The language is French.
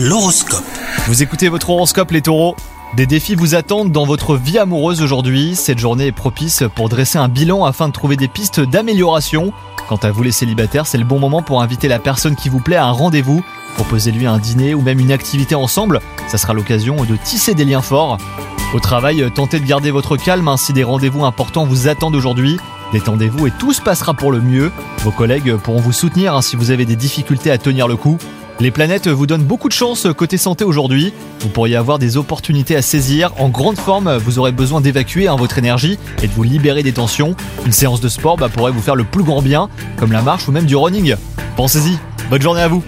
L'horoscope. Vous écoutez votre horoscope les taureaux Des défis vous attendent dans votre vie amoureuse aujourd'hui. Cette journée est propice pour dresser un bilan afin de trouver des pistes d'amélioration. Quant à vous les célibataires, c'est le bon moment pour inviter la personne qui vous plaît à un rendez-vous. Proposez-lui un dîner ou même une activité ensemble. Ça sera l'occasion de tisser des liens forts. Au travail, tentez de garder votre calme hein, si des rendez-vous importants vous attendent aujourd'hui. Détendez-vous et tout se passera pour le mieux. Vos collègues pourront vous soutenir hein, si vous avez des difficultés à tenir le coup. Les planètes vous donnent beaucoup de chance côté santé aujourd'hui. Vous pourriez avoir des opportunités à saisir. En grande forme, vous aurez besoin d'évacuer hein, votre énergie et de vous libérer des tensions. Une séance de sport bah, pourrait vous faire le plus grand bien, comme la marche ou même du running. Pensez-y. Bonne journée à vous